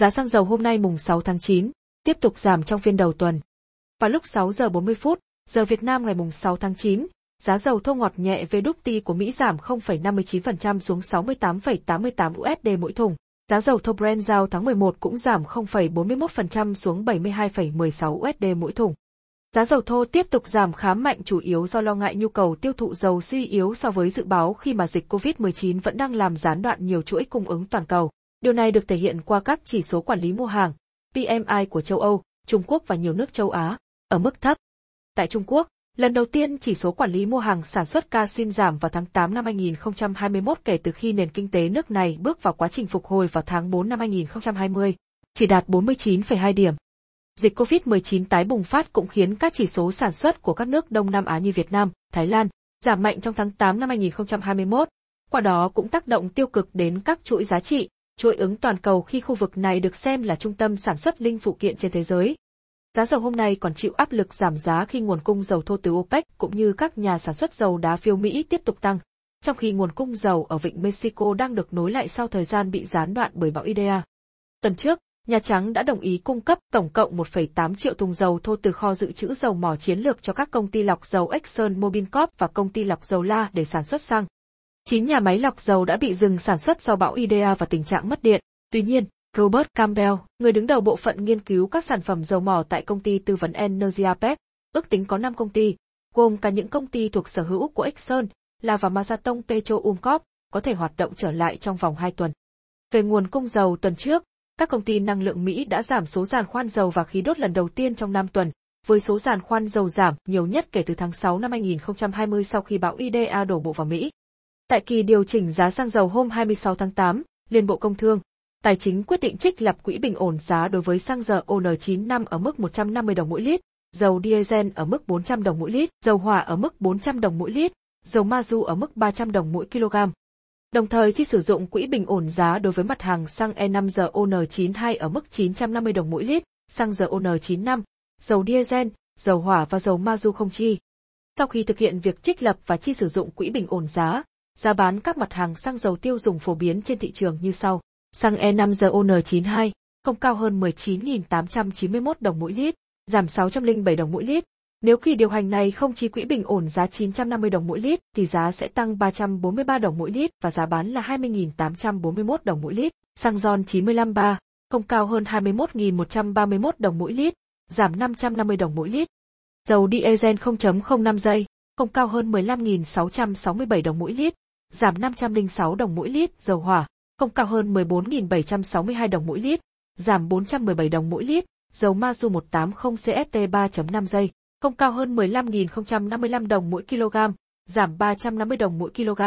Giá xăng dầu hôm nay mùng 6 tháng 9 tiếp tục giảm trong phiên đầu tuần. Vào lúc 6 giờ 40 phút, giờ Việt Nam ngày mùng 6 tháng 9, giá dầu thô ngọt nhẹ WTI của Mỹ giảm 0,59% xuống 68,88 USD mỗi thùng. Giá dầu thô Brent giao tháng 11 cũng giảm 0,41% xuống 72,16 USD mỗi thùng. Giá dầu thô tiếp tục giảm khá mạnh chủ yếu do lo ngại nhu cầu tiêu thụ dầu suy yếu so với dự báo khi mà dịch COVID-19 vẫn đang làm gián đoạn nhiều chuỗi cung ứng toàn cầu. Điều này được thể hiện qua các chỉ số quản lý mua hàng, PMI của châu Âu, Trung Quốc và nhiều nước châu Á, ở mức thấp. Tại Trung Quốc, lần đầu tiên chỉ số quản lý mua hàng sản xuất ca xin giảm vào tháng 8 năm 2021 kể từ khi nền kinh tế nước này bước vào quá trình phục hồi vào tháng 4 năm 2020, chỉ đạt 49,2 điểm. Dịch COVID-19 tái bùng phát cũng khiến các chỉ số sản xuất của các nước Đông Nam Á như Việt Nam, Thái Lan giảm mạnh trong tháng 8 năm 2021, qua đó cũng tác động tiêu cực đến các chuỗi giá trị, chuỗi ứng toàn cầu khi khu vực này được xem là trung tâm sản xuất linh phụ kiện trên thế giới. Giá dầu hôm nay còn chịu áp lực giảm giá khi nguồn cung dầu thô từ OPEC cũng như các nhà sản xuất dầu đá phiêu Mỹ tiếp tục tăng, trong khi nguồn cung dầu ở vịnh Mexico đang được nối lại sau thời gian bị gián đoạn bởi bão Idea. Tuần trước, Nhà Trắng đã đồng ý cung cấp tổng cộng 1,8 triệu thùng dầu thô từ kho dự trữ dầu mỏ chiến lược cho các công ty lọc dầu Exxon Mobil Corp và công ty lọc dầu La để sản xuất xăng. 9 nhà máy lọc dầu đã bị dừng sản xuất do bão Idea và tình trạng mất điện. Tuy nhiên, Robert Campbell, người đứng đầu bộ phận nghiên cứu các sản phẩm dầu mỏ tại công ty tư vấn Energy APEC, ước tính có 5 công ty, gồm cả những công ty thuộc sở hữu của Exxon, là và Mazatong Petroleum Corp, có thể hoạt động trở lại trong vòng 2 tuần. Về nguồn cung dầu tuần trước, các công ty năng lượng Mỹ đã giảm số giàn khoan dầu và khí đốt lần đầu tiên trong 5 tuần, với số giàn khoan dầu giảm nhiều nhất kể từ tháng 6 năm 2020 sau khi bão Idea đổ bộ vào Mỹ. Tại kỳ điều chỉnh giá xăng dầu hôm 26 tháng 8, Liên Bộ Công Thương, Tài chính quyết định trích lập quỹ bình ổn giá đối với xăng dầu ON95 ở mức 150 đồng mỗi lít, dầu diesel ở mức 400 đồng mỗi lít, dầu hỏa ở mức 400 đồng mỗi lít, dầu ma du ở mức 300 đồng mỗi kg. Đồng thời chi sử dụng quỹ bình ổn giá đối với mặt hàng xăng E5 giờ ON92 ở mức 950 đồng mỗi lít, xăng giờ ON95, dầu diesel, dầu hỏa và dầu ma du không chi. Sau khi thực hiện việc trích lập và chi sử dụng quỹ bình ổn giá, giá bán các mặt hàng xăng dầu tiêu dùng phổ biến trên thị trường như sau. Xăng E5RON92 không cao hơn 19.891 đồng mỗi lít, giảm 607 đồng mỗi lít. Nếu kỳ điều hành này không chi quỹ bình ổn giá 950 đồng mỗi lít thì giá sẽ tăng 343 đồng mỗi lít và giá bán là 20.841 đồng mỗi lít. Xăng RON 95 không cao hơn 21.131 đồng mỗi lít, giảm 550 đồng mỗi lít. Dầu diesel 0.05 giây, không cao hơn 15.667 đồng mỗi lít, giảm 506 đồng mỗi lít. Dầu hỏa, không cao hơn 14.762 đồng mỗi lít, giảm 417 đồng mỗi lít. Dầu Mazu 180 CST 3.5 giây, không cao hơn 15.055 đồng mỗi kg, giảm 350 đồng mỗi kg.